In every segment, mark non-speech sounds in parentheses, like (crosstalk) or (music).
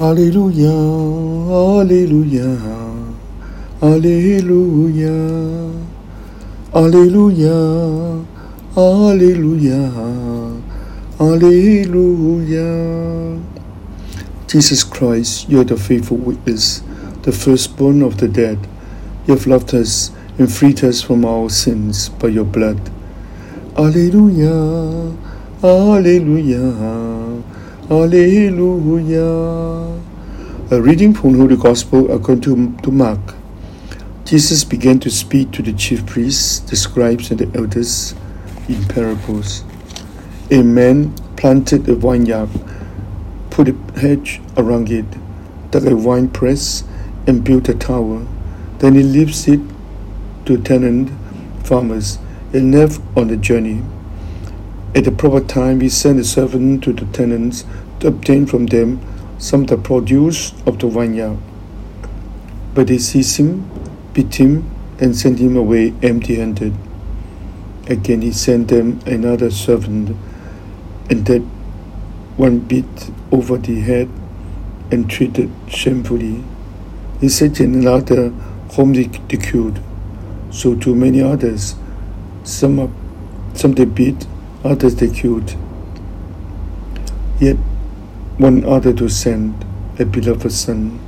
Alleluia, Alleluia, Alleluia, Alleluia, Alleluia, Alleluia. Jesus Christ, you are the faithful witness, the firstborn of the dead. You have loved us and freed us from our sins by your blood. Alleluia, Alleluia, Alleluia. A reading from Holy Gospel according to, to Mark. Jesus began to speak to the chief priests, the scribes, and the elders in parables. A man planted a vineyard put a hedge around it, dug a wine press, and built a tower. Then he leaves it to tenant farmers and left on the journey. At the proper time, he sent a servant to the tenants to obtain from them some of the produce of the vineyard. But they seized him, beat him, and sent him away empty handed. Again, he sent them another servant, and that one beat over the head and treated shamefully. He in another whom they killed. So to many others, some, some they beat, others they killed. Yet one other to send, a beloved son.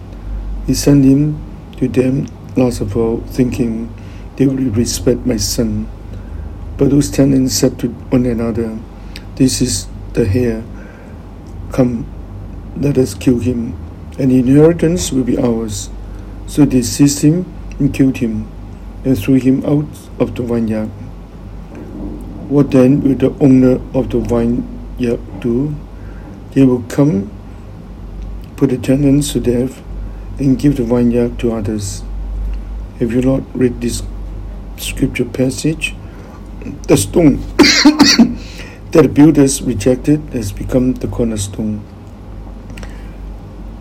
He sent him to them last of all, thinking they will respect my son. But those tenants said to one another, This is the heir. Come, let us kill him, and the inheritance will be ours. So they seized him and killed him, and threw him out of the vineyard. What then will the owner of the vineyard do? He will come, put the tenants to death, and give the vineyard to others. Have you not read this scripture passage? The stone (coughs) that the builders rejected has become the cornerstone.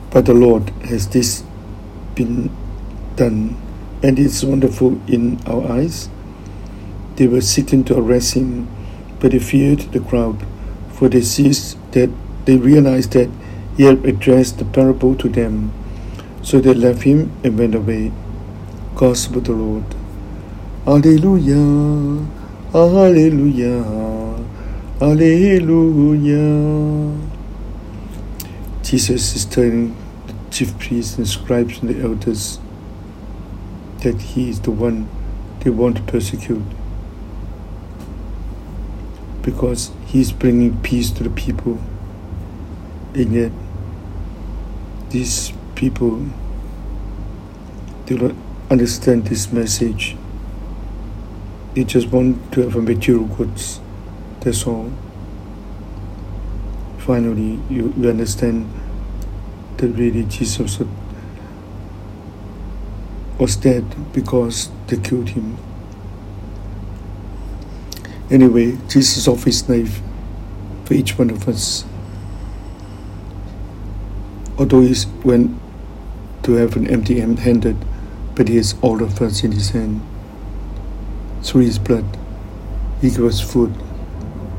But the Lord has this been done, and it's wonderful in our eyes. They were seeking to arrest him, but they feared the crowd, for they seized that they realized that he had addressed the parable to them. So they left him and went away. Gospel of the Lord. Alleluia, Alleluia, Alleluia. Jesus is telling the chief priests and scribes and the elders that he is the one they want to persecute because he's bringing peace to the people. And yet, these people do not understand this message. They just want to have a material goods. That's all. Finally, you, you understand that really Jesus was dead because they killed him. Anyway, Jesus offers his life for each one of us. Although he went to heaven empty handed, but he has all of us in his hand. Through his blood, he gives us food,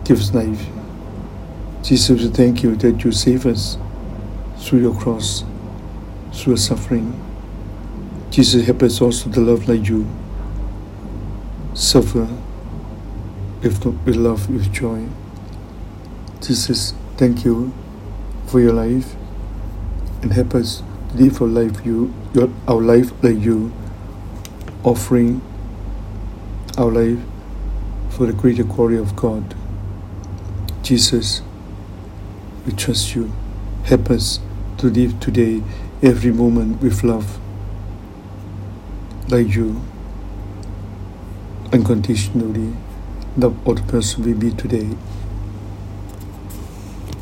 gives life. Jesus, we thank you that you save us through your cross, through your suffering. Jesus, help us also to love like you, suffer with, with love, with joy. Jesus, thank you for your life and help us to live our life you your, our life like you offering our life for the greater glory of God. Jesus, we trust you. Help us to live today every moment with love like you unconditionally the person will be today